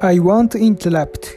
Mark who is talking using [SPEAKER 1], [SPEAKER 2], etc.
[SPEAKER 1] I won't interrupt.